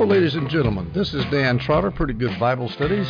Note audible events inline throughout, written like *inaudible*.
Hello, ladies and gentlemen. This is Dan Trotter, Pretty Good Bible Studies.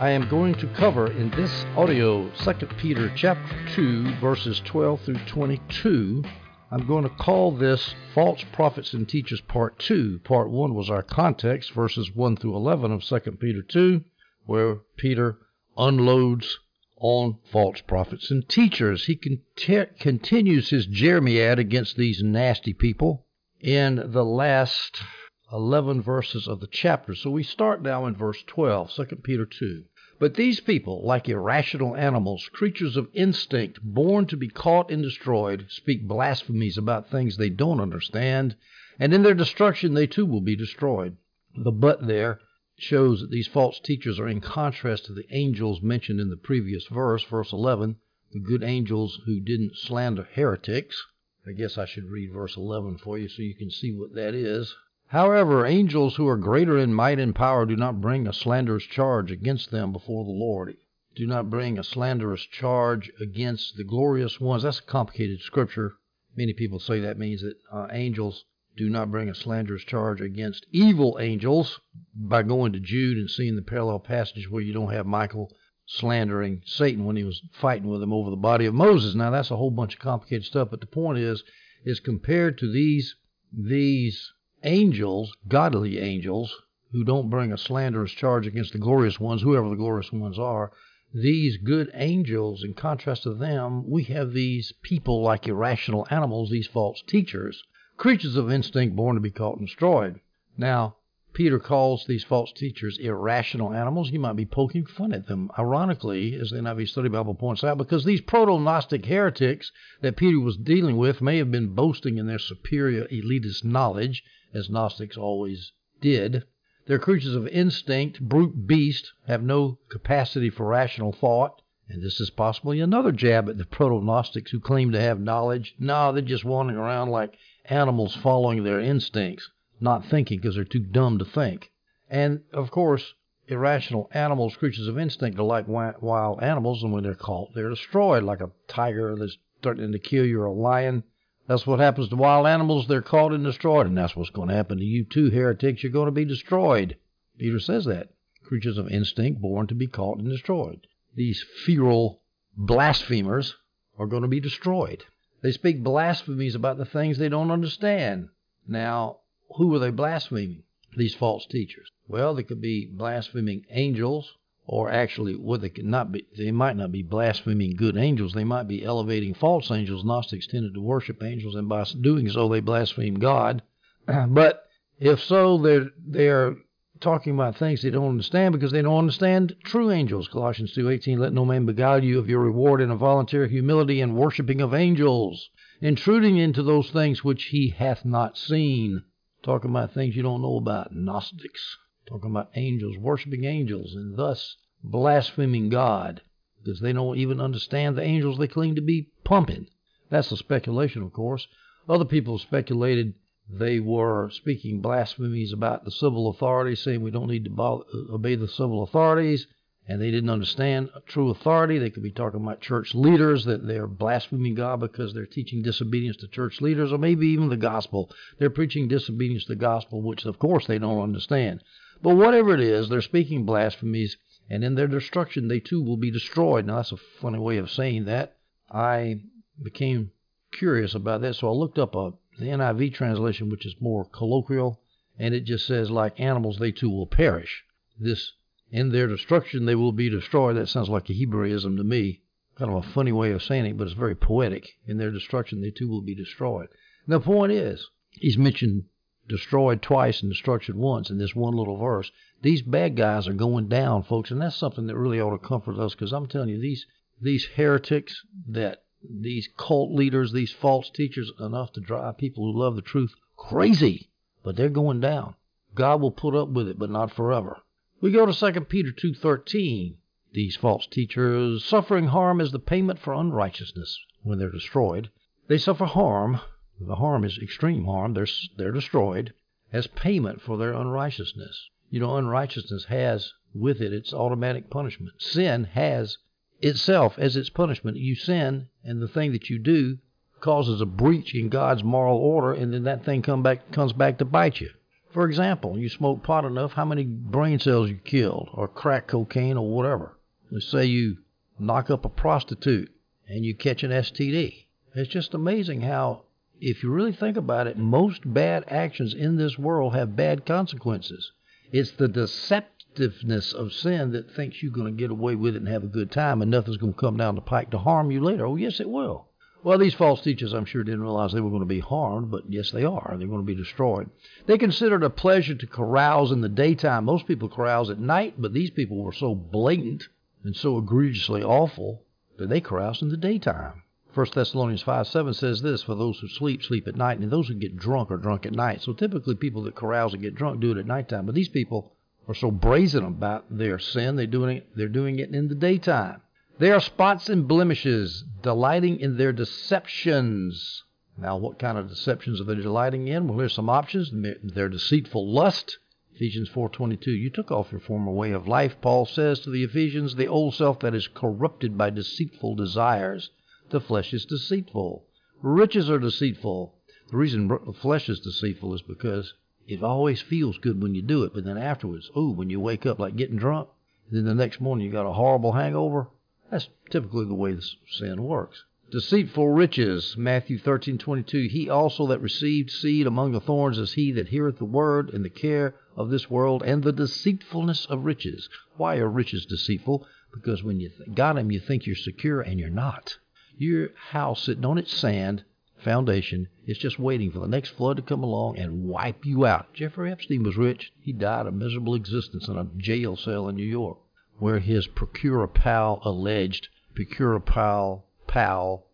I am going to cover in this audio 2 Peter chapter 2, verses 12 through 22. I'm going to call this False Prophets and Teachers Part 2. Part 1 was our context, verses 1 through 11 of 2 Peter 2, where Peter unloads on false prophets and teachers. He cont- continues his Jeremiad against these nasty people in the last 11 verses of the chapter. So we start now in verse 12, 2 Peter 2. But these people, like irrational animals, creatures of instinct, born to be caught and destroyed, speak blasphemies about things they don't understand, and in their destruction they too will be destroyed. The but there shows that these false teachers are in contrast to the angels mentioned in the previous verse, verse 11, the good angels who didn't slander heretics. I guess I should read verse 11 for you so you can see what that is. However, angels who are greater in might and power do not bring a slanderous charge against them before the Lord. Do not bring a slanderous charge against the glorious ones. That's a complicated scripture. Many people say that means that uh, angels do not bring a slanderous charge against evil angels by going to Jude and seeing the parallel passage where you don't have Michael slandering Satan when he was fighting with him over the body of Moses. Now that's a whole bunch of complicated stuff, but the point is is compared to these these angels, godly angels, who don't bring a slanderous charge against the glorious ones, whoever the glorious ones are, these good angels, in contrast to them, we have these people like irrational animals, these false teachers, creatures of instinct born to be caught and destroyed. Now, Peter calls these false teachers irrational animals. He might be poking fun at them, ironically, as the NIV Study Bible points out, because these proto Gnostic heretics that Peter was dealing with may have been boasting in their superior elitist knowledge as Gnostics always did. They're creatures of instinct, brute beast, have no capacity for rational thought. And this is possibly another jab at the proto Gnostics who claim to have knowledge. No, they're just wandering around like animals following their instincts, not thinking because they're too dumb to think. And of course, irrational animals, creatures of instinct, are like wild animals, and when they're caught, they're destroyed, like a tiger that's threatening to kill you or a lion. That's what happens to wild animals. They're caught and destroyed. And that's what's going to happen to you too, heretics. You're going to be destroyed. Peter says that. Creatures of instinct born to be caught and destroyed. These feral blasphemers are going to be destroyed. They speak blasphemies about the things they don't understand. Now, who were they blaspheming? These false teachers. Well, they could be blaspheming angels, or actually what they could not be they might not be blaspheming good angels they might be elevating false angels gnostics tended to worship angels and by doing so they blaspheme god *clears throat* but if so they're they're talking about things they don't understand because they don't understand true angels colossians 2.18 let no man beguile you of your reward in a voluntary humility and worshiping of angels intruding into those things which he hath not seen talking about things you don't know about gnostics talking about angels, worshiping angels, and thus blaspheming God because they don't even understand the angels they claim to be pumping. That's a speculation, of course. Other people speculated they were speaking blasphemies about the civil authorities, saying we don't need to uh, obey the civil authorities, and they didn't understand true authority. They could be talking about church leaders, that they're blaspheming God because they're teaching disobedience to church leaders, or maybe even the gospel. They're preaching disobedience to the gospel, which of course they don't understand. But whatever it is, they're speaking blasphemies, and in their destruction they too will be destroyed. Now, that's a funny way of saying that. I became curious about that, so I looked up a, the NIV translation, which is more colloquial, and it just says, like animals, they too will perish. This, in their destruction, they will be destroyed. That sounds like a Hebraism to me. Kind of a funny way of saying it, but it's very poetic. In their destruction, they too will be destroyed. And the point is, he's mentioned destroyed twice and destruction once in this one little verse. These bad guys are going down, folks, and that's something that really ought to comfort us because I'm telling you, these these heretics that these cult leaders, these false teachers, enough to drive people who love the truth crazy. But they're going down. God will put up with it, but not forever. We go to 2 Peter 2:13. These false teachers suffering harm as the payment for unrighteousness when they're destroyed. They suffer harm the harm is extreme harm, they're, they're destroyed, as payment for their unrighteousness. You know, unrighteousness has with it its automatic punishment. Sin has itself as its punishment. You sin, and the thing that you do causes a breach in God's moral order, and then that thing come back comes back to bite you. For example, you smoke pot enough, how many brain cells you killed, or crack cocaine, or whatever. Let's say you knock up a prostitute and you catch an STD. It's just amazing how, if you really think about it, most bad actions in this world have bad consequences. It's the deceptiveness of sin that thinks you're going to get away with it and have a good time and nothing's going to come down the pike to harm you later. Oh, yes, it will. Well, these false teachers, I'm sure, didn't realize they were going to be harmed, but yes, they are. They're going to be destroyed. They considered a pleasure to carouse in the daytime. Most people carouse at night, but these people were so blatant and so egregiously awful that they caroused in the daytime. 1 Thessalonians 5 7 says this For those who sleep, sleep at night, and those who get drunk are drunk at night. So typically, people that carouse and get drunk do it at nighttime, but these people are so brazen about their sin, they're doing it, they're doing it in the daytime. They are spots and blemishes, delighting in their deceptions. Now, what kind of deceptions are they delighting in? Well, here's some options. Their deceitful lust. Ephesians 4:22. You took off your former way of life, Paul says to the Ephesians, the old self that is corrupted by deceitful desires. The flesh is deceitful. Riches are deceitful. The reason the flesh is deceitful is because it always feels good when you do it, but then afterwards, ooh, when you wake up like getting drunk, then the next morning you got a horrible hangover, that's typically the way sin works. Deceitful riches, Matthew 13:22. He also that received seed among the thorns is he that heareth the word, and the care of this world, and the deceitfulness of riches. Why are riches deceitful? Because when you got them, you think you're secure, and you're not. Your house sitting on its sand foundation is just waiting for the next flood to come along and wipe you out. Jeffrey Epstein was rich. He died a miserable existence in a jail cell in New York where his Procura pal alleged Procura pal pal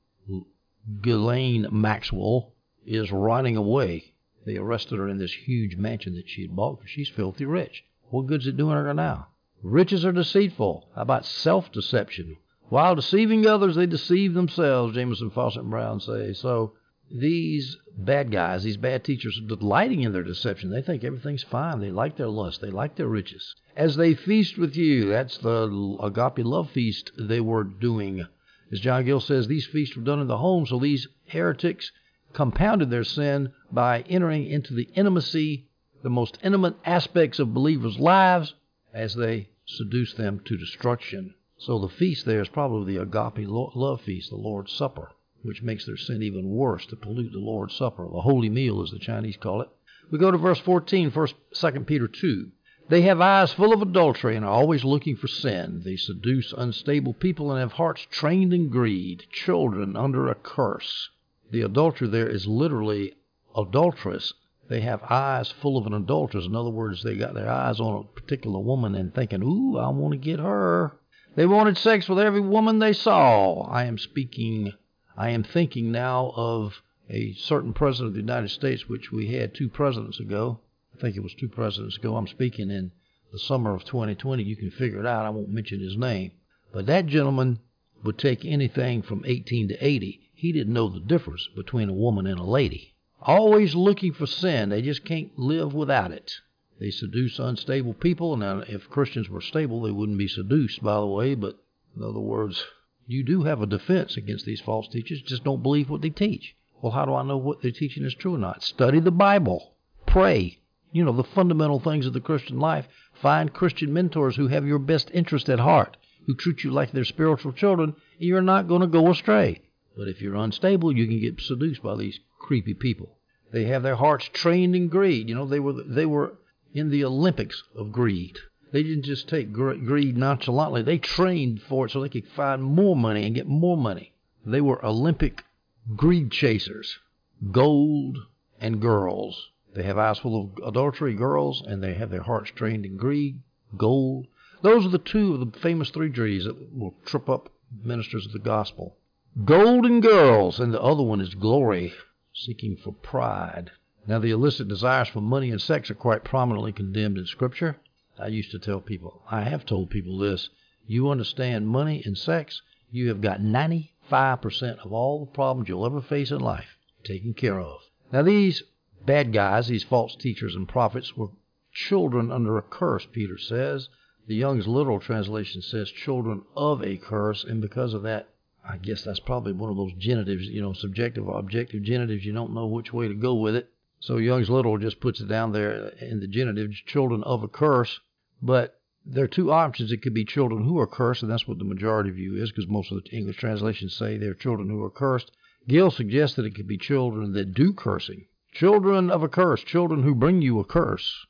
Ghislaine Maxwell is running away. They arrested her in this huge mansion that she had bought because she's filthy rich. What good's it doing her now? Riches are deceitful. How about self deception? While deceiving others, they deceive themselves, Jamieson Fausset Brown say. So these bad guys, these bad teachers, are delighting in their deception. They think everything's fine. They like their lust. They like their riches. As they feast with you, that's the agape love feast they were doing. As John Gill says, these feasts were done in the home, so these heretics compounded their sin by entering into the intimacy, the most intimate aspects of believers' lives, as they seduced them to destruction. So the feast there is probably the agape love feast, the Lord's Supper which makes their sin even worse to pollute the Lord's Supper, the holy meal, as the Chinese call it. We go to verse 14, first, 2 Peter 2. They have eyes full of adultery and are always looking for sin. They seduce unstable people and have hearts trained in greed, children under a curse. The adulterer there is literally adulteress. They have eyes full of an adulteress. In other words, they got their eyes on a particular woman and thinking, ooh, I want to get her. They wanted sex with every woman they saw. I am speaking I am thinking now of a certain president of the United States, which we had two presidents ago. I think it was two presidents ago. I'm speaking in the summer of 2020. You can figure it out. I won't mention his name. But that gentleman would take anything from 18 to 80. He didn't know the difference between a woman and a lady. Always looking for sin. They just can't live without it. They seduce unstable people. Now, if Christians were stable, they wouldn't be seduced, by the way. But in other words, you do have a defense against these false teachers. Just don't believe what they teach. Well, how do I know what they're teaching is true or not? Study the Bible. Pray. You know, the fundamental things of the Christian life. Find Christian mentors who have your best interest at heart, who treat you like their spiritual children, and you're not going to go astray. But if you're unstable, you can get seduced by these creepy people. They have their hearts trained in greed. You know, they were they were in the Olympics of greed. They didn't just take greed nonchalantly. They trained for it so they could find more money and get more money. They were Olympic greed chasers, gold and girls. They have eyes full of adultery, girls, and they have their hearts trained in greed, gold. Those are the two of the famous three G's that will trip up ministers of the gospel. Gold and girls, and the other one is glory, seeking for pride. Now, the illicit desires for money and sex are quite prominently condemned in Scripture. I used to tell people, I have told people this you understand money and sex, you have got 95% of all the problems you'll ever face in life taken care of. Now, these bad guys, these false teachers and prophets, were children under a curse, Peter says. The Young's literal translation says children of a curse, and because of that, I guess that's probably one of those genitives, you know, subjective or objective genitives. You don't know which way to go with it. So Young's Literal just puts it down there in the genitive, children of a curse. But there are two options. It could be children who are cursed, and that's what the majority view is, because most of the English translations say they're children who are cursed. Gill suggests that it could be children that do cursing. Children of a curse, children who bring you a curse.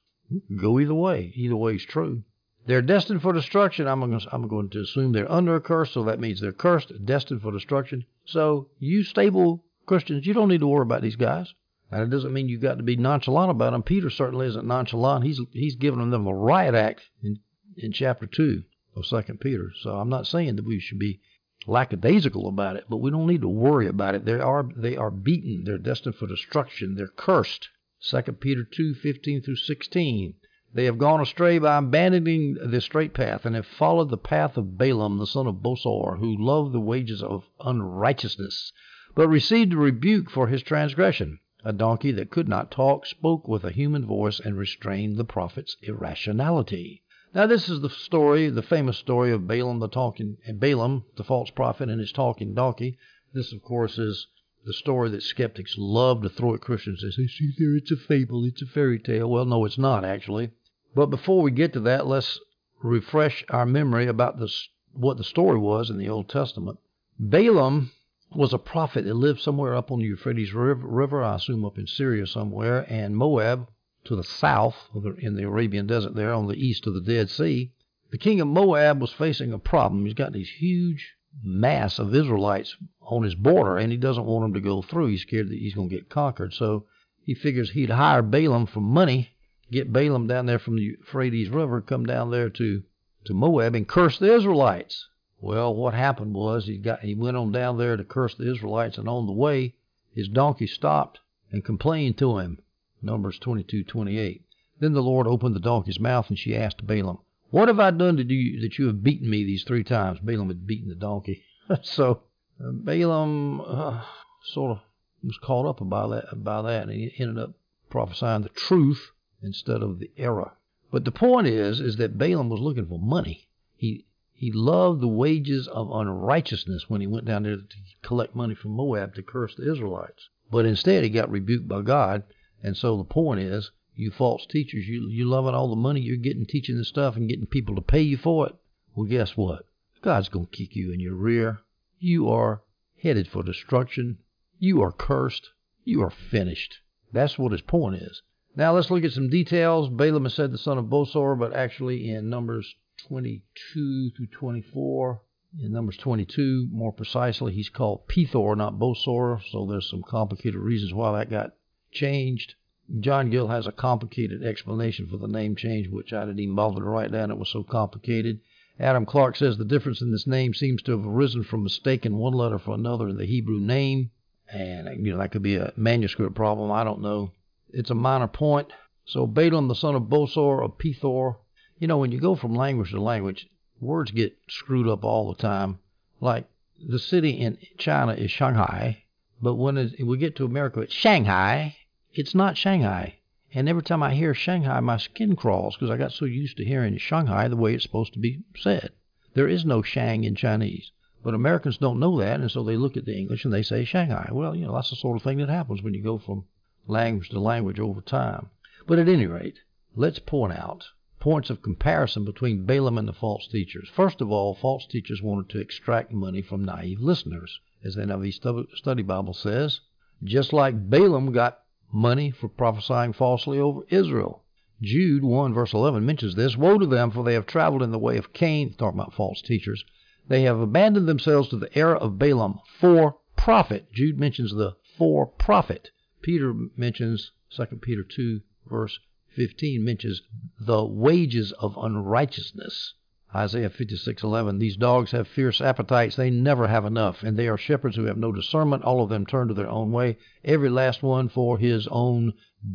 Go either way. Either way is true. They're destined for destruction. I'm I'm going to assume they're under a curse, so that means they're cursed, destined for destruction. So you stable Christians, you don't need to worry about these guys. And it doesn't mean you've got to be nonchalant about them. Peter certainly isn't nonchalant. He's he's giving them the riot act in, in chapter two of Second Peter. So I'm not saying that we should be lackadaisical about it, but we don't need to worry about it. They are they are beaten. They're destined for destruction. They're cursed. Second Peter two fifteen through sixteen. They have gone astray by abandoning the straight path, and have followed the path of Balaam the son of Bosor, who loved the wages of unrighteousness, but received a rebuke for his transgression. A donkey that could not talk spoke with a human voice and restrained the prophet's irrationality. Now this is the story, the famous story of Balaam the talking eh, Balaam, the false prophet, and his talking donkey. This, of course, is the story that skeptics love to throw at Christians. They say, see there, it's a fable, it's a fairy tale. Well, no, it's not, actually. But before we get to that, let's refresh our memory about this, what the story was in the Old Testament. Balaam was a prophet that lived somewhere up on the Euphrates River, I assume up in Syria somewhere, and Moab to the south in the Arabian desert there on the east of the Dead Sea. The king of Moab was facing a problem. He's got these huge mass of Israelites on his border, and he doesn't want them to go through. He's scared that he's going to get conquered. So he figures he'd hire Balaam for money, get Balaam down there from the Euphrates River, come down there to, to Moab and curse the Israelites. Well, what happened was he got he went on down there to curse the Israelites, and on the way his donkey stopped and complained to him. Numbers 22:28. Then the Lord opened the donkey's mouth, and she asked Balaam, "What have I done to you that you have beaten me these three times?" Balaam had beaten the donkey. *laughs* so uh, Balaam uh, sort of was caught up by that, by that, and he ended up prophesying the truth instead of the error. But the point is, is that Balaam was looking for money. He he loved the wages of unrighteousness when he went down there to collect money from Moab to curse the Israelites. But instead, he got rebuked by God. And so the point is, you false teachers, you you loving all the money you're getting teaching this stuff and getting people to pay you for it. Well, guess what? God's going to kick you in your rear. You are headed for destruction. You are cursed. You are finished. That's what his point is. Now let's look at some details. Balaam said the son of Bosor, but actually in Numbers 22 through 24, in Numbers 22, more precisely, he's called Pethor, not Bosor. So there's some complicated reasons why that got changed. John Gill has a complicated explanation for the name change, which I didn't even bother to write down. It was so complicated. Adam Clarke says the difference in this name seems to have arisen from mistaking one letter for another in the Hebrew name. And, you know, that could be a manuscript problem. I don't know. It's a minor point. So Balaam, the son of Bosor of Pethor, you know, when you go from language to language, words get screwed up all the time. Like the city in China is Shanghai, but when it, we get to America, it's Shanghai. It's not Shanghai. And every time I hear Shanghai, my skin crawls because I got so used to hearing Shanghai the way it's supposed to be said. There is no Shang in Chinese. But Americans don't know that, and so they look at the English and they say Shanghai. Well, you know, that's the sort of thing that happens when you go from language to language over time. But at any rate, let's point out points of comparison between Balaam and the false teachers. First of all, false teachers wanted to extract money from naive listeners, as the NIV Study Bible says, just like Balaam got money for prophesying falsely over Israel. Jude 1 verse 11 mentions this. Woe to them, for they have traveled in the way of Cain, talking about false teachers. They have abandoned themselves to the error of Balaam for profit. Jude mentions the for profit. Peter mentions 2 Peter 2 verse 15 mentions the wages of unrighteousness. Isaiah 56:11 These dogs have fierce appetites they never have enough and they are shepherds who have no discernment all of them turn to their own way every last one for his own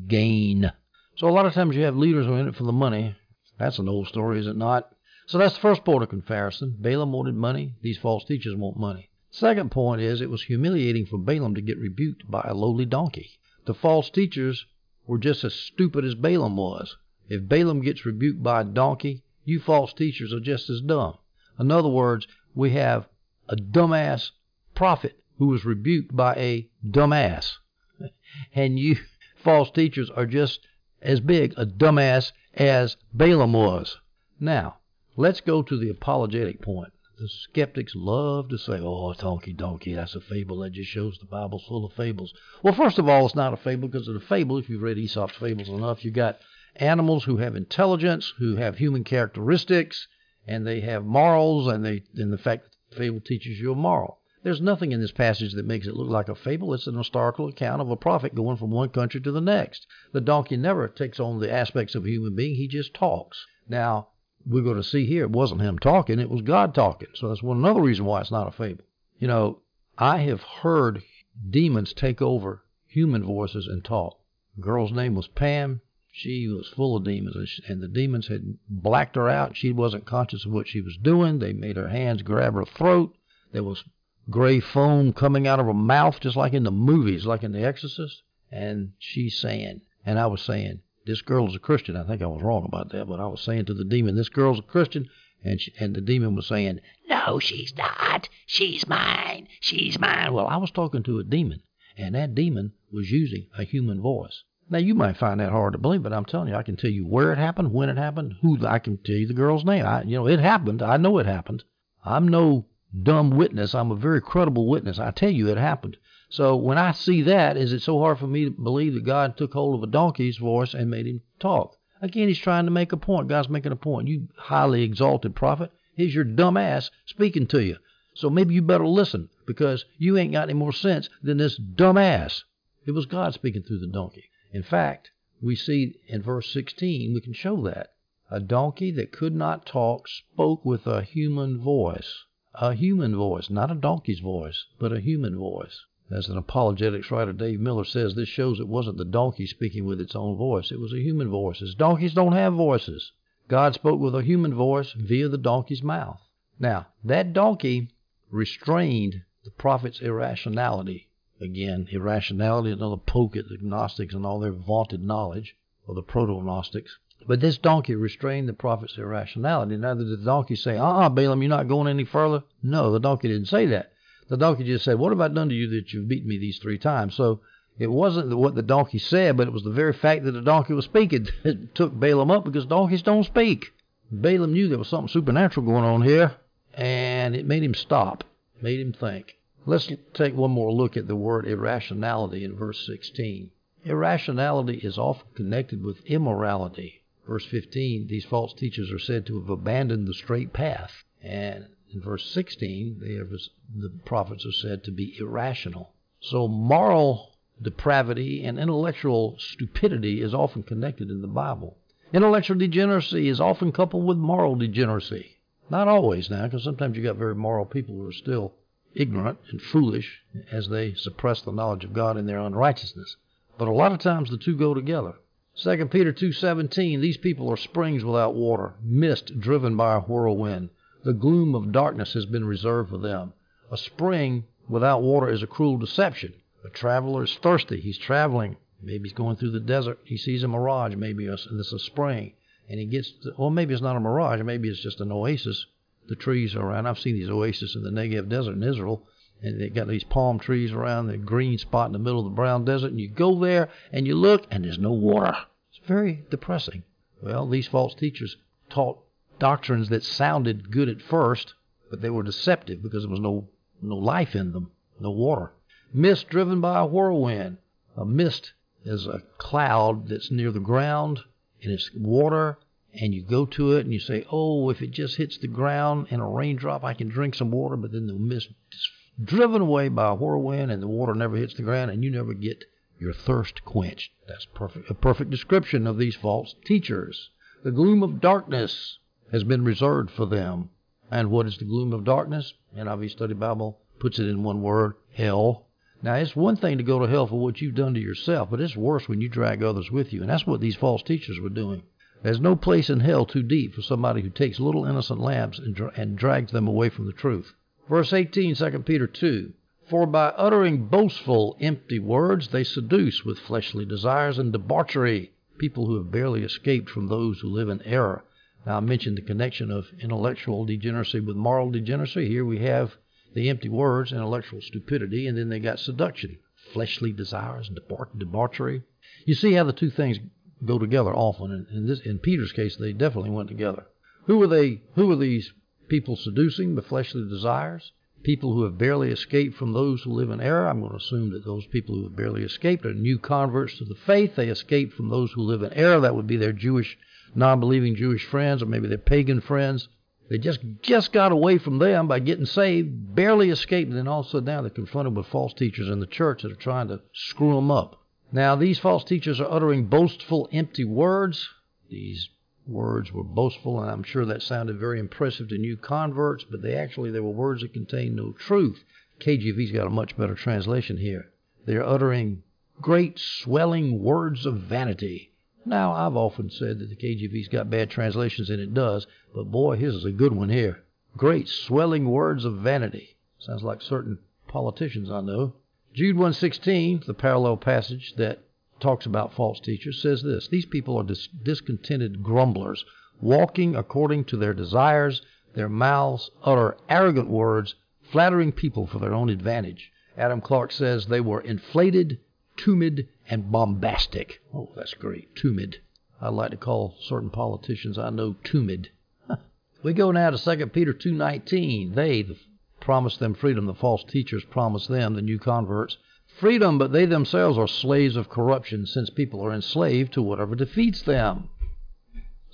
gain. So a lot of times you have leaders who are in it for the money. That's an old story, is it not? So that's the first point of comparison. Balaam wanted money, these false teachers want money. Second point is it was humiliating for Balaam to get rebuked by a lowly donkey. The false teachers were just as stupid as Balaam was. If Balaam gets rebuked by a donkey, you false teachers are just as dumb. In other words, we have a dumbass prophet who was rebuked by a dumbass. *laughs* And you *laughs* false teachers are just as big a dumbass as Balaam was. Now, let's go to the apologetic point. The skeptics love to say, oh, donkey, donkey, that's a fable. That just shows the Bible's full of fables. Well, first of all, it's not a fable because of the fable. If you've read Aesop's fables enough, you've got animals who have intelligence, who have human characteristics, and they have morals, and they and the fact that the fable teaches you a moral. There's nothing in this passage that makes it look like a fable. It's an historical account of a prophet going from one country to the next. The donkey never takes on the aspects of a human being, he just talks. Now, we're going to see here it wasn't him talking, it was God talking. So that's one another reason why it's not a fable. You know, I have heard demons take over human voices and talk. The girl's name was Pam. She was full of demons, and the demons had blacked her out. She wasn't conscious of what she was doing. They made her hands grab her throat. There was gray foam coming out of her mouth, just like in the movies, like in The Exorcist. And she's saying, and I was saying, this girl is a Christian. I think I was wrong about that, but I was saying to the demon, this girl's a Christian. And, she, and the demon was saying, No, she's not. She's mine. She's mine. Well, I was talking to a demon, and that demon was using a human voice. Now, you might find that hard to believe, but I'm telling you, I can tell you where it happened, when it happened, who I can tell you the girl's name. I, you know, it happened. I know it happened. I'm no dumb witness. I'm a very credible witness. I tell you, it happened. So when I see that, is it so hard for me to believe that God took hold of a donkey's voice and made him talk? Again, he's trying to make a point. God's making a point. You highly exalted prophet, here's your dumb ass speaking to you. So maybe you better listen because you ain't got any more sense than this dumb ass. It was God speaking through the donkey. In fact, we see in verse 16, we can show that. A donkey that could not talk spoke with a human voice. A human voice, not a donkey's voice, but a human voice. As an apologetics writer, Dave Miller says, this shows it wasn't the donkey speaking with its own voice, it was a human voice. As donkeys don't have voices. God spoke with a human voice via the donkey's mouth. Now, that donkey restrained the prophet's irrationality. Again, irrationality, another poke at the Gnostics and all their vaunted knowledge, or the proto Gnostics. But this donkey restrained the prophet's irrationality. Now, did the donkey say, uh uh Balaam, you're not going any further? No, the donkey didn't say that. The donkey just said, What have I done to you that you've beaten me these three times? So it wasn't what the donkey said, but it was the very fact that the donkey was speaking *laughs* that took Balaam up because donkeys don't speak. Balaam knew there was something supernatural going on here, and it made him stop, made him think. Let's take one more look at the word irrationality in verse 16. Irrationality is often connected with immorality. Verse 15, these false teachers are said to have abandoned the straight path. And in verse 16, are, the prophets are said to be irrational. So moral depravity and intellectual stupidity is often connected in the Bible. Intellectual degeneracy is often coupled with moral degeneracy. Not always now, because sometimes you got very moral people who are still ignorant and foolish as they suppress the knowledge of God in their unrighteousness. But a lot of times the two go together. 2 Peter 2:17 These people are springs without water, mist driven by a whirlwind. The gloom of darkness has been reserved for them. A spring without water is a cruel deception. A traveler is thirsty. He's traveling. Maybe he's going through the desert. He sees a mirage, maybe it's a spring, and he gets to, well, maybe it's not a mirage. Maybe it's just an oasis. The trees are around. I've seen these oases in the Negev desert in Israel, and they've got these palm trees around the green spot in the middle of the brown desert, and you go there and you look, and there's no water. It's very depressing. Well, these false teachers taught doctrines that sounded good at first, but they were deceptive because there was no no life in them, no water. Mist driven by a whirlwind. A mist is a cloud that's near the ground and it's water and you go to it and you say, "Oh, if it just hits the ground in a raindrop, I can drink some water." But then the mist is driven away by a whirlwind, and the water never hits the ground, and you never get your thirst quenched. That's perfect, a perfect description of these false teachers. The gloom of darkness has been reserved for them. And what is the gloom of darkness? NIV Study Bible puts it in one word hell. Now, it's one thing to go to hell for what you've done to yourself, but it's worse when you drag others with you. And that's what these false teachers were doing. There's no place in hell too deep for somebody who takes little innocent lambs and, dra- and drags them away from the truth. Verse 18, 2 Peter 2. For by uttering boastful, empty words, they seduce with fleshly desires and debauchery people who have barely escaped from those who live in error. Now, I mentioned the connection of intellectual degeneracy with moral degeneracy. Here we have the empty words, intellectual stupidity, and then they got seduction, fleshly desires debauchery. You see how the two things go together often. And in, this, in Peter's case, they definitely went together. Who were they? Who are these people seducing the fleshly desires? People who have barely escaped from those who live in error. I'm going to assume that those people who have barely escaped are new converts to the faith. They escaped from those who live in error. That would be their Jewish, non-believing Jewish friends, or maybe their pagan friends. They just just got away from them by getting saved, barely escaped, and then all of a sudden now they're confronted with false teachers in the church that are trying to screw them up. Now, these false teachers are uttering boastful, empty words. These words were boastful, and I'm sure that sounded very impressive to new converts, but they actually they were words that contained no truth. KJV's got a much better translation here. They're uttering great swelling words of vanity. Now, I've often said that the KJV's got bad translations, and it does, but boy, his is a good one here. Great swelling words of vanity. Sounds like certain politicians I know. Jude 1:16, the parallel passage that talks about false teachers, says this: These people are dis- discontented grumblers, walking according to their desires. Their mouths utter arrogant words, flattering people for their own advantage. Adam Clarke says they were inflated, tumid, and bombastic. Oh, that's great. Tumid. I like to call certain politicians I know tumid. we go now to 2 Peter 2:19. They, the promise them freedom. The false teachers promise them, the new converts, freedom, but they themselves are slaves of corruption since people are enslaved to whatever defeats them.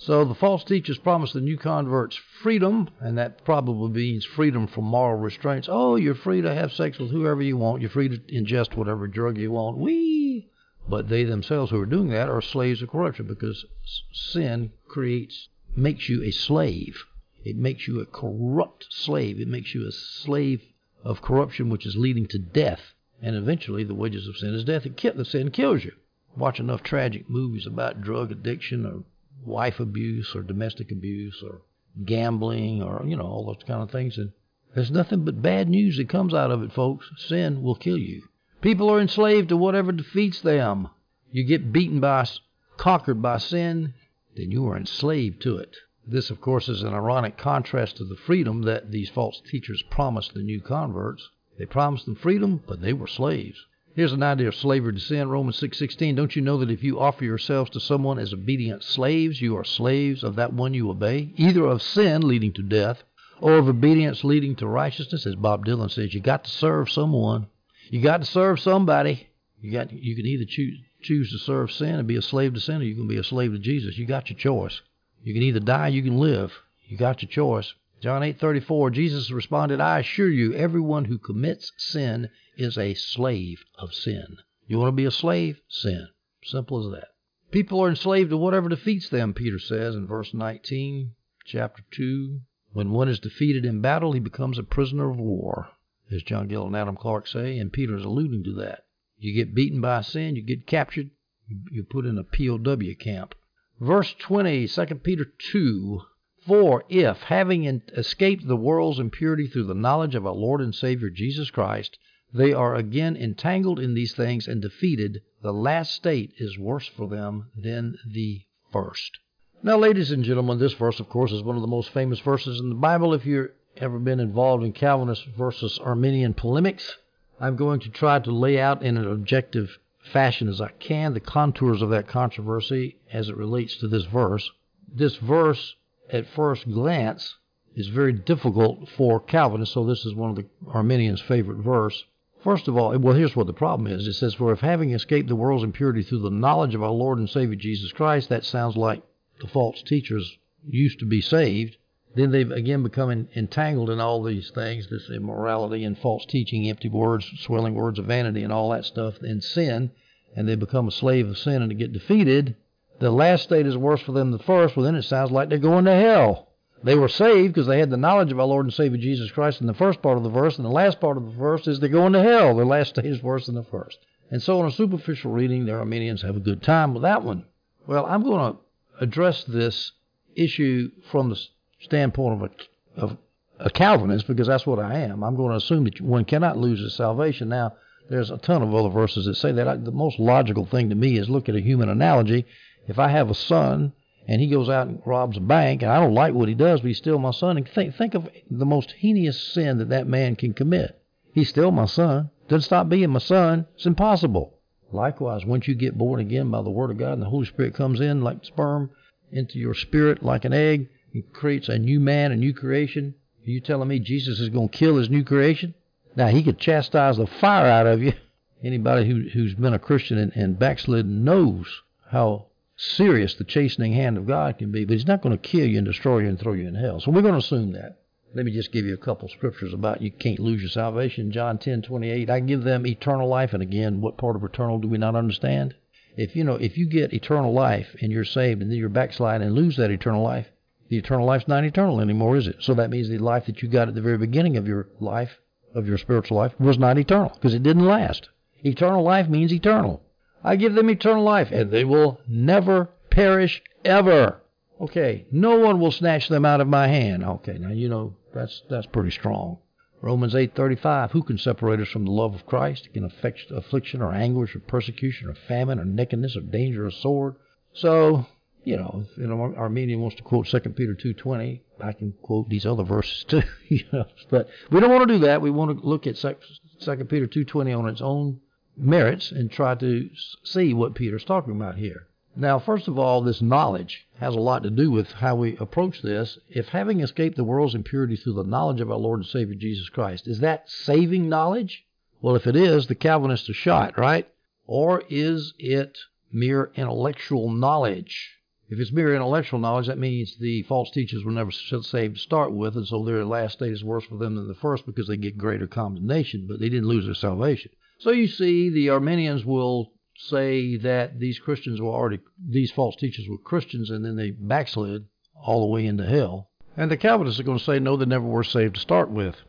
So the false teachers promise the new converts freedom, and that probably means freedom from moral restraints. Oh, you're free to have sex with whoever you want. You're free to ingest whatever drug you want. Wee! But they themselves who are doing that are slaves of corruption because sin creates, makes you a slave. It makes you a corrupt slave. It makes you a slave of corruption, which is leading to death. And eventually, the wages of sin is death. It the sin kills you. Watch enough tragic movies about drug addiction or wife abuse or domestic abuse or gambling or, you know, all those kind of things. And there's nothing but bad news that comes out of it, folks. Sin will kill you. People are enslaved to whatever defeats them. You get beaten by, conquered by sin, then you are enslaved to it. This, of course, is an ironic contrast to the freedom that these false teachers promised the new converts. They promised them freedom, but they were slaves. Here's an idea of slavery to sin. Romans 6:16. Don't you know that if you offer yourselves to someone as obedient slaves, you are slaves of that one you obey, either of sin leading to death or of obedience leading to righteousness, as Bob Dylan says. You got to serve someone. You got to serve somebody. You got you can either choose choose to serve sin and be a slave to sin, or you can be a slave to Jesus. You got your choice. You can either die, you can live. You got your choice. John 8:34 Jesus responded, "I assure you, everyone who commits sin is a slave of sin." You want to be a slave? Sin. Simple as that. People are enslaved to whatever defeats them, Peter says in verse 19, chapter 2. When one is defeated in battle, he becomes a prisoner of war, as John Gill and Adam Clarke say, and Peter is alluding to that. You get beaten by sin, you get captured, you're put in a POW camp. Verse 20, 2 Peter 2 For if, having escaped the world's impurity through the knowledge of our Lord and Savior Jesus Christ, they are again entangled in these things and defeated, the last state is worse for them than the first. Now, ladies and gentlemen, this verse, of course, is one of the most famous verses in the Bible. If you've ever been involved in Calvinist versus Arminian polemics, I'm going to try to lay out in an objective fashion as I can the contours of that controversy as it relates to this verse. This verse, at first glance, is very difficult for Calvinists, so this is one of the Arminians' favorite verse. First of all, well, here's what the problem is. It says, For if having escaped the world's impurity through the knowledge of our Lord and Savior Jesus Christ, that sounds like the false teachers used to be saved. Then they've again become entangled in all these things this immorality and false teaching, empty words, swelling words of vanity, and all that stuff, and sin and they become a slave of sin and get defeated, the last state is worse for them than the first, well, then it sounds like they're going to hell. They were saved because they had the knowledge of our Lord and Savior Jesus Christ in the first part of the verse, and the last part of the verse is they're going to hell. The last state is worse than the first. And so, in a superficial reading, the Arminians have a good time with that one. Well, I'm going to address this issue from the standpoint of a, of a Calvinist because that's what I am. I'm going to assume that one cannot lose his salvation. Now, there's a ton of other verses that say that. The most logical thing to me is look at a human analogy. If I have a son and he goes out and robs a bank, and I don't like what he does, but he's still my son, and think, think of the most heinous sin that that man can commit. He's still my son. Doesn't stop being my son. It's impossible. Likewise, once you get born again by the Word of God and the Holy Spirit comes in like sperm into your spirit like an egg, it creates a new man, a new creation. Are you telling me Jesus is going to kill his new creation? Now, he could chastise the fire out of you. *laughs* Anybody who, who's been a Christian and, and backslidden knows how serious the chastening hand of God can be, but he's not going to kill you and destroy you and throw you in hell. So we're going to assume that. Let me just give you a couple scriptures about you can't lose your salvation. John 10:28. I give them eternal life, and again, what part of eternal do we not understand? If you know, if you get eternal life and you're saved, and then you're backslide and lose that eternal life, the eternal life's not eternal anymore, is it? So that means the life that you got at the very beginning of your life, of your spiritual life, was not eternal because it didn't last. Eternal life means eternal. I give them eternal life, and they will never perish ever. Okay, no one will snatch them out of my hand. Okay, now you know that's that's pretty strong. Romans 8:35 Who can separate us from the love of Christ? Can affliction or anguish or persecution or famine or nakedness or danger or sword? So, you know, if an Arminian wants to quote 2 Peter 2:20, I can quote these other verses *laughs* too, you know. But we don't want to do that. We want to look at 2 Peter 2:20 on its own merits and try to see what Peter's talking about here. Now, first of all, this knowledge has a lot to do with how we approach this. If having escaped the world's impurity through the knowledge of our Lord and Savior Jesus Christ, is that saving knowledge? Well, if it is, the Calvinists are shot, right? Or is it mere intellectual knowledge? If it's mere intellectual knowledge, that means the false teachers were never saved to start with, and so their last state is worse for them than the first because they get greater condemnation, but they didn't lose their salvation. So you see, the Arminians will say that these Christians were already, these false teachers were Christians and then they backslid all the way into hell. And the Calvinists are going to say, no, they never were saved to start with.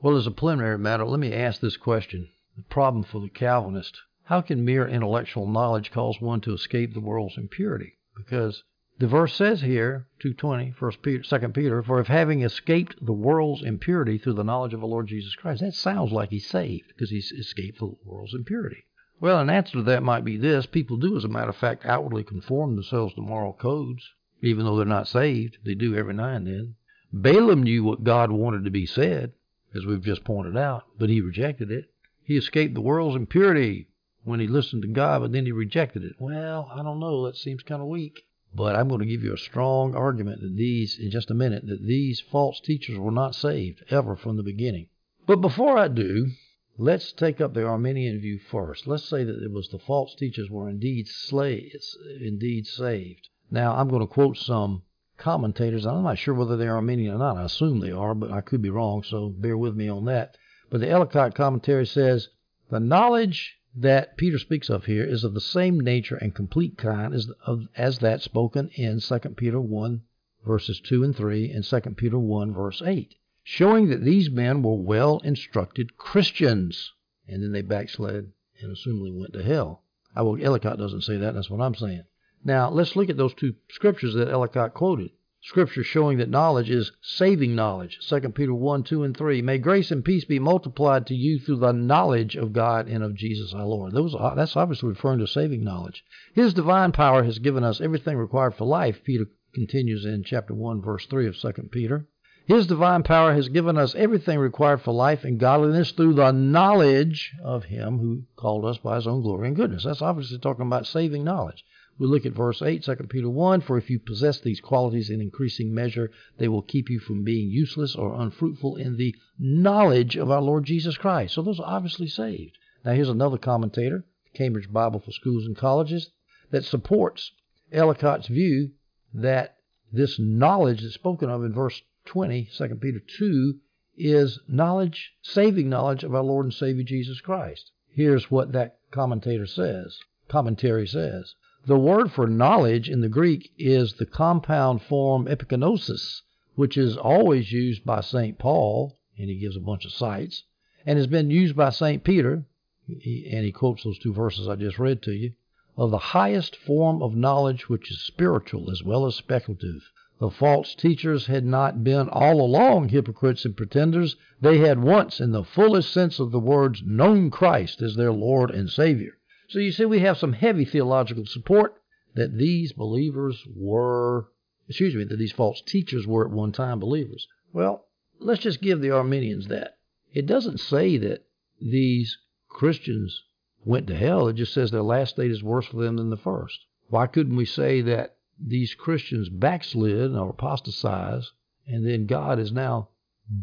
Well, as a preliminary matter, let me ask this question. The problem for the Calvinist how can mere intellectual knowledge cause one to escape the world's impurity? Because the verse says here, 220, First Peter, Second Peter, for if having escaped the world's impurity through the knowledge of the Lord Jesus Christ, that sounds like he's saved because he's escaped the world's impurity. Well, an answer to that might be this: people do, as a matter of fact, outwardly conform themselves to moral codes, even though they're not saved. They do every now and then. Balaam knew what God wanted to be said, as we've just pointed out, but he rejected it. He escaped the world's impurity when he listened to God, but then he rejected it. Well, I don't know. That seems kind of weak. But I'm going to give you a strong argument that these, in just a minute, that these false teachers were not saved ever from the beginning. But before I do, Let's take up the Arminian view first. Let's say that it was the false teachers were indeed slaves, indeed saved. Now, I'm going to quote some commentators. I'm not sure whether they're Arminian or not. I assume they are, but I could be wrong, so bear with me on that. But the Ellicott commentary says the knowledge that Peter speaks of here is of the same nature and complete kind as, of, as that spoken in 2 Peter 1, verses 2 and 3, and 2 Peter 1, verse 8 showing that these men were well instructed Christians. And then they backslid and assumedly went to hell. I will, Ellicott doesn't say that, that's what I'm saying. Now, let's look at those two scriptures that Ellicott quoted. Scripture showing that knowledge is saving knowledge. 2 Peter 1, 2, and 3. May grace and peace be multiplied to you through the knowledge of God and of Jesus our Lord. Those, that's obviously referring to saving knowledge. His divine power has given us everything required for life, Peter continues in chapter 1, verse 3 of 2 Peter. His divine power has given us everything required for life and godliness through the knowledge of Him who called us by His own glory and goodness. That's obviously talking about saving knowledge. We look at verse 8, 2 Peter 1 For if you possess these qualities in increasing measure, they will keep you from being useless or unfruitful in the knowledge of our Lord Jesus Christ. So those are obviously saved. Now, here's another commentator, Cambridge Bible for Schools and Colleges, that supports Ellicott's view that this knowledge that's spoken of in verse 20, 2 Peter 2, is knowledge, saving knowledge of our Lord and Savior Jesus Christ. Here's what that commentator says, commentary says. The word for knowledge in the Greek is the compound form epignosis, which is always used by St. Paul, and he gives a bunch of cites, and has been used by St. Peter, and he quotes those two verses I just read to you, of the highest form of knowledge which is spiritual as well as speculative, the false teachers had not been all along hypocrites and pretenders. They had once, in the fullest sense of the words, known Christ as their Lord and Savior. So you see, we have some heavy theological support that these believers were, excuse me, that these false teachers were at one time believers. Well, let's just give the Arminians that. It doesn't say that these Christians went to hell. It just says their last state is worse for them than the first. Why couldn't we say that these Christians backslid or apostatized, and then God is now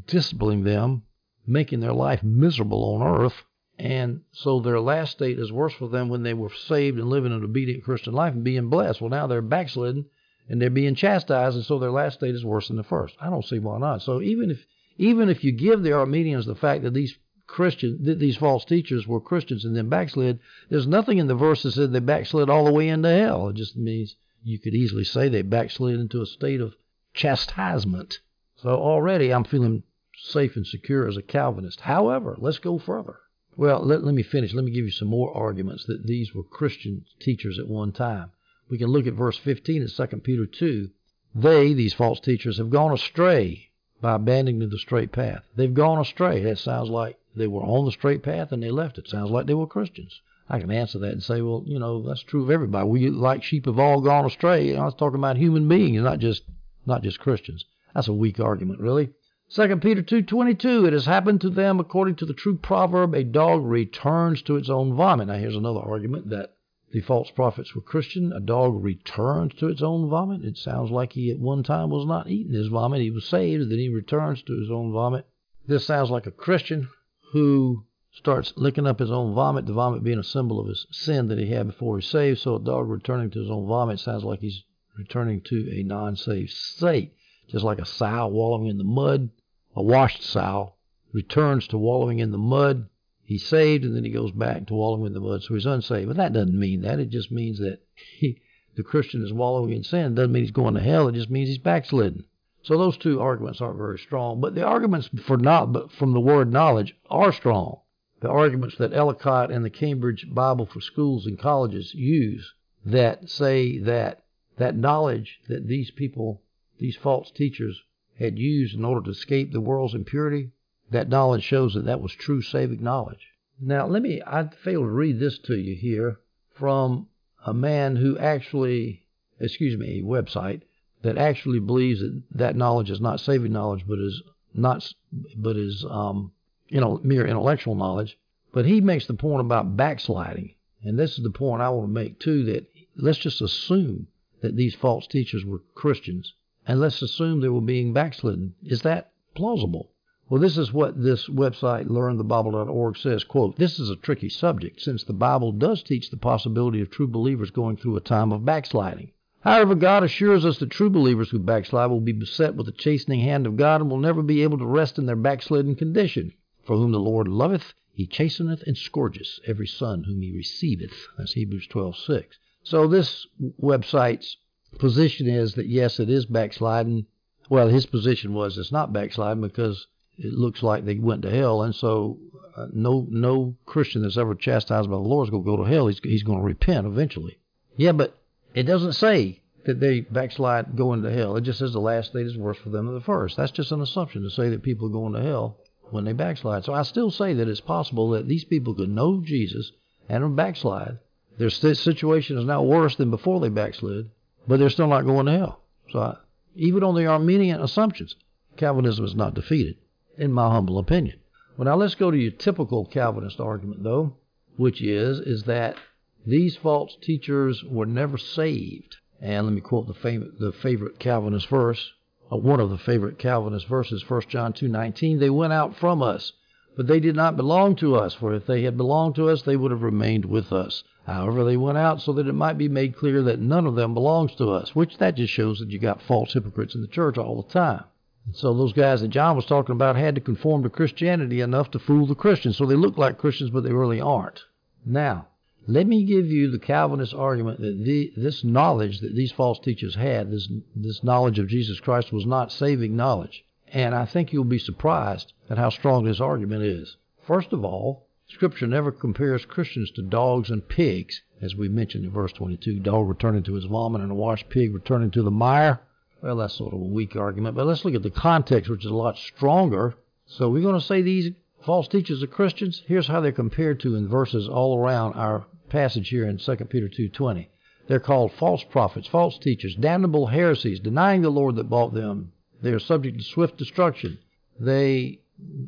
disciplining them, making their life miserable on earth, and so their last state is worse for them when they were saved and living an obedient Christian life and being blessed. Well, now they're backslidden and they're being chastised, and so their last state is worse than the first. I don't see why not. So even if even if you give the Arminians the fact that these Christian that these false teachers were Christians and then backslid, there's nothing in the verse that said they backslid all the way into hell. It just means you could easily say they backslid into a state of chastisement. So already I'm feeling safe and secure as a Calvinist. However, let's go further. Well, let, let me finish. Let me give you some more arguments that these were Christian teachers at one time. We can look at verse 15 in 2 Peter 2. They, these false teachers, have gone astray by abandoning the straight path. They've gone astray. That sounds like they were on the straight path and they left it. Sounds like they were Christians. I can answer that and say, well, you know, that's true of everybody. We like sheep have all gone astray. I was talking about human beings, not just not just Christians. That's a weak argument, really. 2 Peter 2.22, It has happened to them according to the true proverb, a dog returns to its own vomit. Now here's another argument that the false prophets were Christian. A dog returns to its own vomit. It sounds like he at one time was not eating his vomit. He was saved, and then he returns to his own vomit. This sounds like a Christian who starts licking up his own vomit, the vomit being a symbol of his sin that he had before he was saved. So a dog returning to his own vomit sounds like he's returning to a non-saved state just like a sow wallowing in the mud. A washed sow returns to wallowing in the mud. He's saved, and then he goes back to wallowing in the mud, so he's unsaved. But that doesn't mean that. It just means that he, the Christian is wallowing in sin. It doesn't mean he's going to hell. It just means he's backslidden. So those two arguments aren't very strong. But the arguments for not, but from the word knowledge are strong. The arguments that Ellicott and the Cambridge Bible for Schools and Colleges use that say that that knowledge that these people these false teachers had used in order to escape the world's impurity, that knowledge shows that that was true saving knowledge. Now, let me, I failed to read this to you here from a man who actually, excuse me, a website that actually believes that that knowledge is not saving knowledge, but is not, but is, um, you know, mere intellectual knowledge. But he makes the point about backsliding. And this is the point I want to make too that let's just assume that these false teachers were Christians and let's assume they were being backslidden. Is that plausible? Well, this is what this website, learnthebible.org, says, quote, This is a tricky subject, since the Bible does teach the possibility of true believers going through a time of backsliding. However, God assures us that true believers who backslide will be beset with the chastening hand of God and will never be able to rest in their backslidden condition. For whom the Lord loveth, he chasteneth and scourgeth every son whom he receiveth. That's Hebrews 12:6. So this website's position is that yes, it is backsliding. Well, his position was it's not backsliding because it looks like they went to hell, and so uh, no no Christian that's ever chastised by the Lord is going to go to hell. He's he's going to repent eventually. Yeah, but it doesn't say that they backslide going to hell. It just says the last state is worse for them than the first. That's just an assumption to say that people are going to hell when they backslide. So I still say that it's possible that these people could know Jesus and backslide. Their situation is now worse than before they backslid, but they're still not going to hell. So I, even on the Arminian assumptions, Calvinism is not defeated, in my humble opinion. Well, now let's go to your typical Calvinist argument, though, which is is that these false teachers were never saved. And let me quote the, fam- the favorite Calvinist verse, uh, one of the favorite Calvinist verses, 1 John 2:19. They went out from us, but they did not belong to us. For if they had belonged to us, they would have remained with us. However, they went out so that it might be made clear that none of them belongs to us, which that just shows that you got false hypocrites in the church all the time. So those guys that John was talking about had to conform to Christianity enough to fool the Christians. So they look like Christians, but they really aren't. Now, let me give you the Calvinist argument that the, this knowledge that these false teachers had, this, this knowledge of Jesus Christ, was not saving knowledge. And I think you'll be surprised at how strong this argument is. First of all, Scripture never compares Christians to dogs and pigs, as we mentioned in verse 22. Dog returning to his vomit and a washed pig returning to the mire. Well, that's sort of a weak argument, but let's look at the context, which is a lot stronger. So we're going to say these false teachers are Christians. Here's how they're compared to in verses all around our passage here in 2 Peter 2.20. They're called false prophets, false teachers, damnable heresies, denying the Lord that bought them. They are subject to swift destruction. They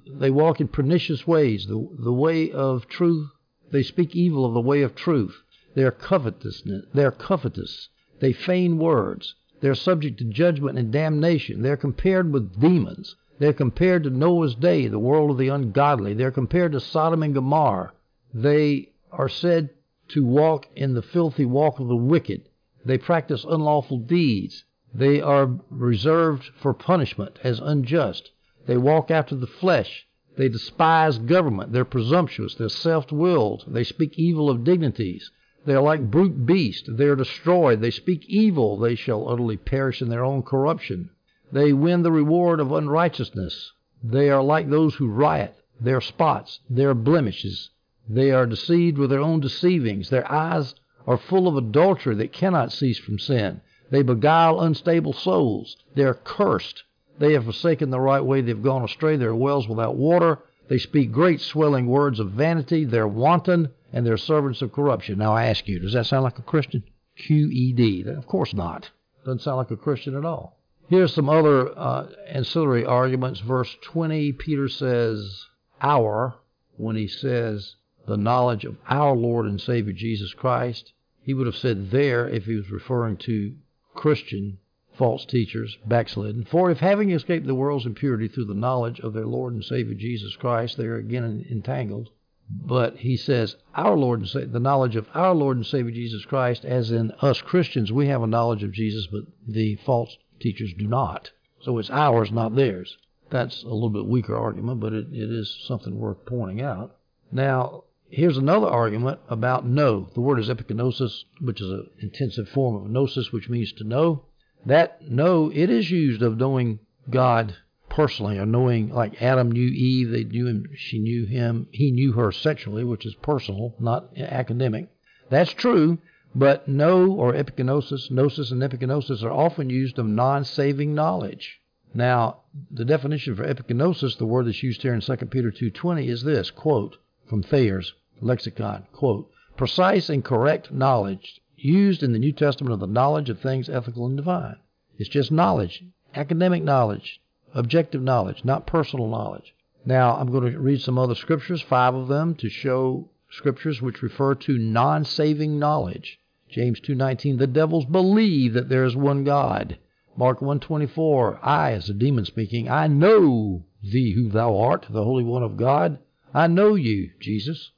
they walk in pernicious ways. The, the way of truth They speak evil of the way of truth. They are covetous. They are covetous. They feign words. They are subject to judgment and damnation. They are compared with demons. They are compared to Noah's day, the world of the ungodly. They are compared to Sodom and Gomorrah. They are said to walk in the filthy walk of the wicked. They practice unlawful deeds. They are reserved for punishment as unjust. They walk after the flesh. They despise government. They're presumptuous. They're self willed. They speak evil of dignities. They are like brute beasts. They are destroyed. They speak evil. They shall utterly perish in their own corruption. They win the reward of unrighteousness. They are like those who riot. They are spots. They are blemishes. They are deceived with their own deceivings. Their eyes are full of adultery that cannot cease from sin. They beguile unstable souls. They are cursed. They have forsaken the right way. They've gone astray. They're wells without water. They speak great swelling words of vanity. They're wanton and they're servants of corruption. Now I ask you, does that sound like a Christian? QED. Of course not. Doesn't sound like a Christian at all. Here's some other uh, ancillary arguments. Verse 20, Peter says, our, when he says the knowledge of our Lord and Savior Jesus Christ. He would have said there if he was referring to Christian false teachers, backslidden. For if having escaped the world's impurity through the knowledge of their Lord and Savior Jesus Christ, they are again entangled. But he says, our Lord and Savior, the knowledge of our Lord and Savior Jesus Christ, as in us Christians, we have a knowledge of Jesus, but the false teachers do not. So it's ours, not theirs. That's a little bit weaker argument, but it, it is something worth pointing out. Now, here's another argument about know. The word is epignosis, which is an intensive form of gnosis, which means to know. That know, it is used of knowing God personally, or knowing like Adam knew Eve, they knew him, she knew him, he knew her sexually, which is personal, not academic. That's true, but know or epignosis, gnosis and epignosis are often used of non-saving knowledge. Now, the definition for epignosis, the word that's used here in 2 Peter 2.20 is this, quote, from Thayer's lexicon, quote, precise and correct knowledge used in the New Testament of the knowledge of things ethical and divine. It's just knowledge, academic knowledge, objective knowledge, not personal knowledge. Now, I'm going to read some other scriptures, five of them, to show scriptures which refer to non-saving knowledge. James 2:19 The devils believe that there is one God. Mark 1:24 I as a demon speaking, I know thee who thou art, the holy one of God. I know you, Jesus.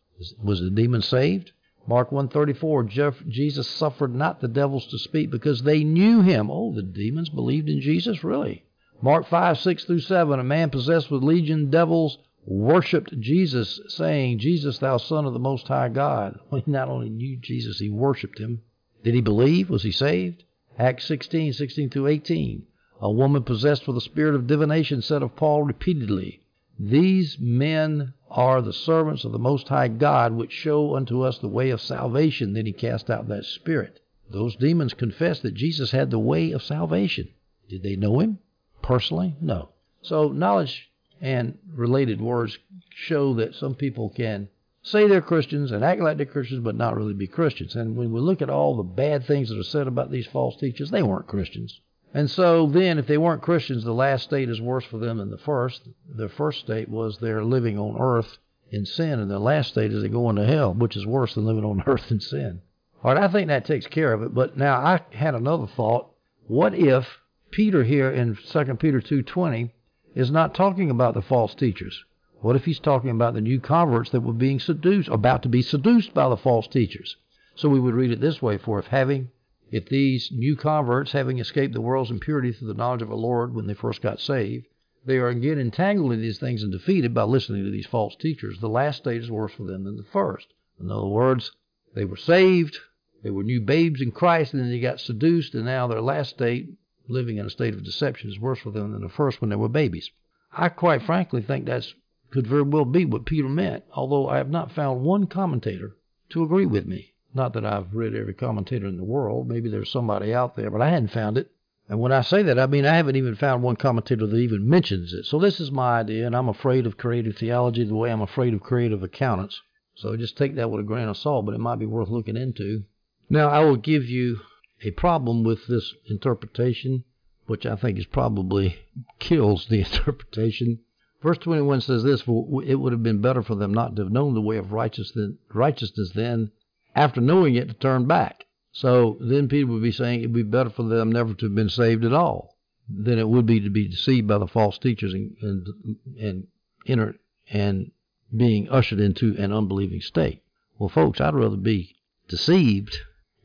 Was the demon saved? Mark 134, Jesus suffered not the devils to speak because they knew him. Oh, the demons believed in Jesus, really? Mark 5, 6 through 7, a man possessed with legion devils worshipped Jesus, saying, Jesus, thou son of the most high God. Well, *laughs* he not only knew Jesus, he worshipped him. Did he believe? Was he saved? Acts 16, 16 through 18. A woman possessed with the spirit of divination said of Paul repeatedly, These men are the servants of the Most High God, which show unto us the way of salvation. Then he cast out that spirit. Those demons confessed that Jesus had the way of salvation. Did they know him personally? No. So knowledge and related words show that some people can say they're Christians and act like they're Christians, but not really be Christians. And when we look at all the bad things that are said about these false teachers, they weren't Christians. And so then, if they weren't Christians, the last state is worse for them than the first. The first state was they're living on earth in sin, and the last state is they go into hell, which is worse than living on *laughs* earth in sin. All right, I think that takes care of it. But now I had another thought. What if Peter here in 2 Peter 2.20 is not talking about the false teachers? What if he's talking about the new converts that were being seduced, about to be seduced by the false teachers? So we would read it this way, for if having if these new converts, having escaped the world's impurity through the knowledge of the Lord when they first got saved, they are again entangled in these things and defeated by listening to these false teachers, the last state is worse for them than the first. In other words, they were saved, they were new babes in Christ, and then they got seduced, and now their last state, living in a state of deception, is worse for them than the first when they were babies. I quite frankly think that could very well be what Peter meant, although I have not found one commentator to agree with me. Not that I've read every commentator in the world. Maybe there's somebody out there, but I hadn't found it. And when I say that, I mean I haven't even found one commentator that even mentions it. So this is my idea, and I'm afraid of creative theology the way I'm afraid of creative accountants. So just take that with a grain of salt, but it might be worth looking into. Now, I will give you a problem with this interpretation, which I think is probably kills the *laughs* interpretation Verse 21 says this For it would have been better for them not to have known the way of righteousness than, after knowing it, to turn back. So then Peter would be saying it would be better for them never to have been saved at all than it would be to be deceived by the false teachers and, and, and enter and being ushered into an unbelieving state. Well, folks, I'd rather be deceived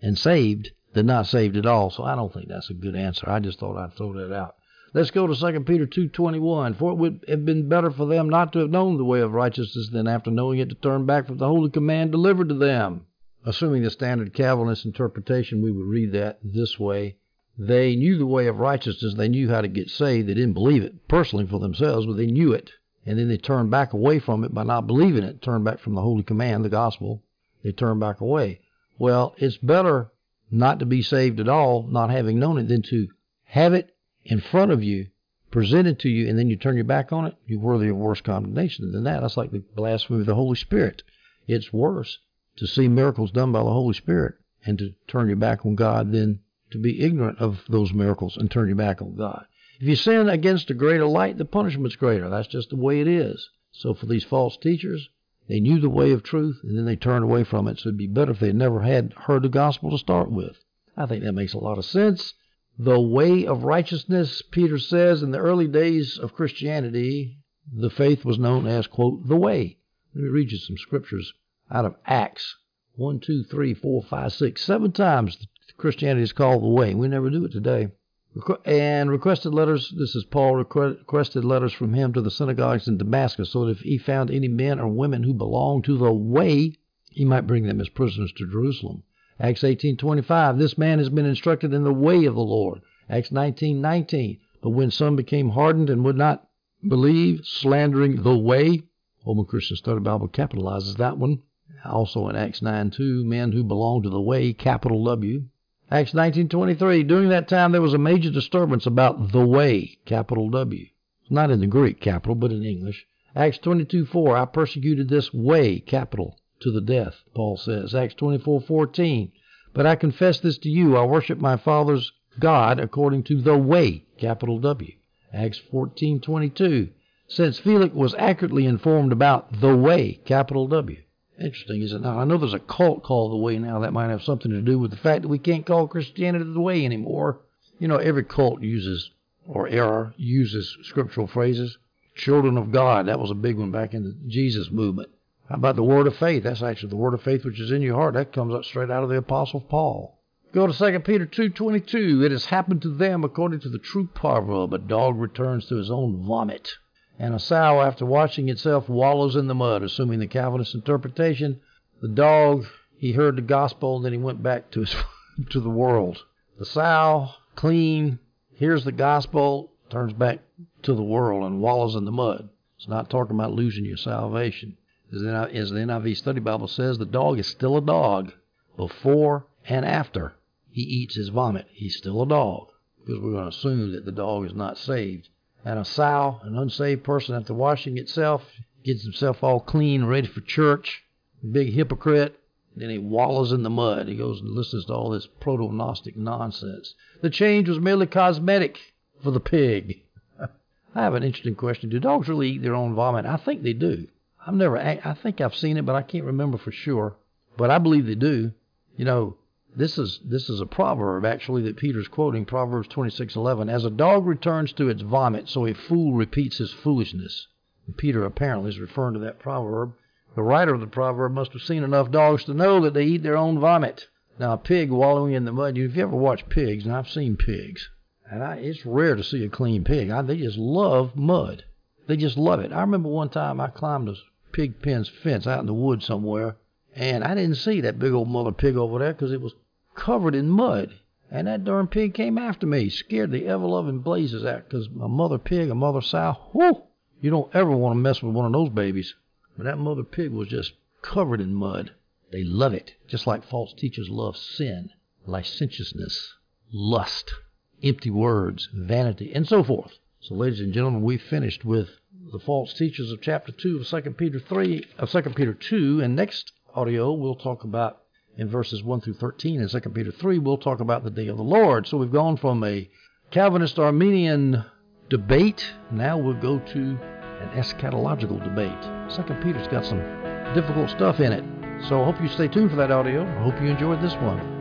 and saved than not saved at all. So I don't think that's a good answer. I just thought I'd throw that out. Let's go to 2 Peter 2.21. For it would have been better for them not to have known the way of righteousness than after knowing it to turn back from the holy command delivered to them. Assuming the standard Calvinist interpretation, we would read that this way. They knew the way of righteousness. They knew how to get saved. They didn't believe it personally for themselves, but they knew it. And then they turned back away from it by not believing it, turned back from the holy command, the gospel. They turned back away. Well, it's better not to be saved at all, not having known it, than to have it in front of you, presented to you, and then you turn your back on it. You're worthy of worse condemnation than that. That's like the blasphemy of the Holy Spirit. It's worse to see miracles done by the Holy Spirit and to turn your back on God than to be ignorant of those miracles and turn your back on God. If you sin against a greater light, the punishment's greater. That's just the way it is. So for these false teachers, they knew the way of truth and then they turned away from it. So it'd be better if they never had heard the gospel to start with. I think that makes a lot of sense. The way of righteousness, Peter says, in the early days of Christianity, the faith was known as, quote, the way. Let me read you some scriptures out of Acts. One, two, three, four, five, six, seven times Christianity is called the way. We never do it today. And requested letters, this is Paul, requested letters from him to the synagogues in Damascus, so that if he found any men or women who belonged to the way, he might bring them as prisoners to Jerusalem. Acts 18:25, this man has been instructed in the way of the Lord. Acts 19:19, but when some became hardened and would not believe, slandering the way, Holman Christian Study Bible capitalizes that one. Also in Acts 9:2, men who belong to the way, capital W. Acts 19:23, during that time there was a major disturbance about the way, capital W. Not in the Greek capital, but in English. Acts 22:4, I persecuted this way, capital, to the death, Paul says. Acts 24:14, but I confess this to you, I worship my father's God according to the way, capital W. Acts 14:22, since Felix was accurately informed about the way, capital W. Interesting, is it not? I know there's a cult called the Way now. That might have something to do with the fact that we can't call Christianity the Way anymore. You know, every cult uses, or error, uses scriptural phrases. Children of God, that was a big one back in the Jesus movement. How about the word of faith? That's actually the word of faith which is in your heart. That comes up straight out of the Apostle Paul. Go to 2 Peter 2.22. It has happened to them according to the true proverb, a dog returns to his own vomit and a sow, after washing itself, wallows in the mud. Assuming the Calvinist interpretation, the dog he heard the gospel and then he went back to his *laughs* to the world. The sow, clean, hears the gospel, turns back to the world and wallows in the mud. It's not talking about losing your salvation. As the NIV Study Bible says, the dog is still a dog before and after he eats his vomit. He's still a dog because we're going to assume that the dog is not saved and a sow, an unsaved person, after washing itself, gets himself all clean, ready for church. Big hypocrite. Then he wallows in the mud. He goes and listens to all this proto Gnostic nonsense. The change was merely cosmetic for the pig. *laughs* I have an interesting question. Do dogs really eat their own vomit? I think they do. I've never, I think I've seen it, but I can't remember for sure. But I believe they do. You know, this is this is a proverb actually that Peter's quoting, Proverbs 26:11. As a dog returns to its vomit, so a fool repeats his foolishness. And Peter apparently is referring to that proverb. The writer of the proverb must have seen enough dogs to know that they eat their own vomit. Now, a pig wallowing in the mud. If you ever watch pigs, and I've seen pigs, and I, it's rare to see a clean pig. I, they just love mud. They just love it. I remember one time I climbed a pig pen's fence out in the woods somewhere, and I didn't see that big old mother pig over there because it was covered in mud. And that darn pig came after me, scared the ever loving blazes out, 'cause a mother pig, a mother sow, whoo, you don't ever want to mess with one of those babies. But that mother pig was just covered in mud. They love it, just like false teachers love sin, licentiousness, lust, empty words, vanity, and so forth. So, ladies and gentlemen, we finished with the false teachers of chapter 2 of 2 Peter 3 of 2 Peter 2, and next audio we'll talk about in verses 1 through 13 in 2 Peter 3, we'll talk about the day of the Lord. So we've gone from a Calvinist Arminian debate. Now we'll go to an eschatological debate. Second Peter's got some difficult stuff in it. So I hope you stay tuned for that audio. I hope you enjoyed this one.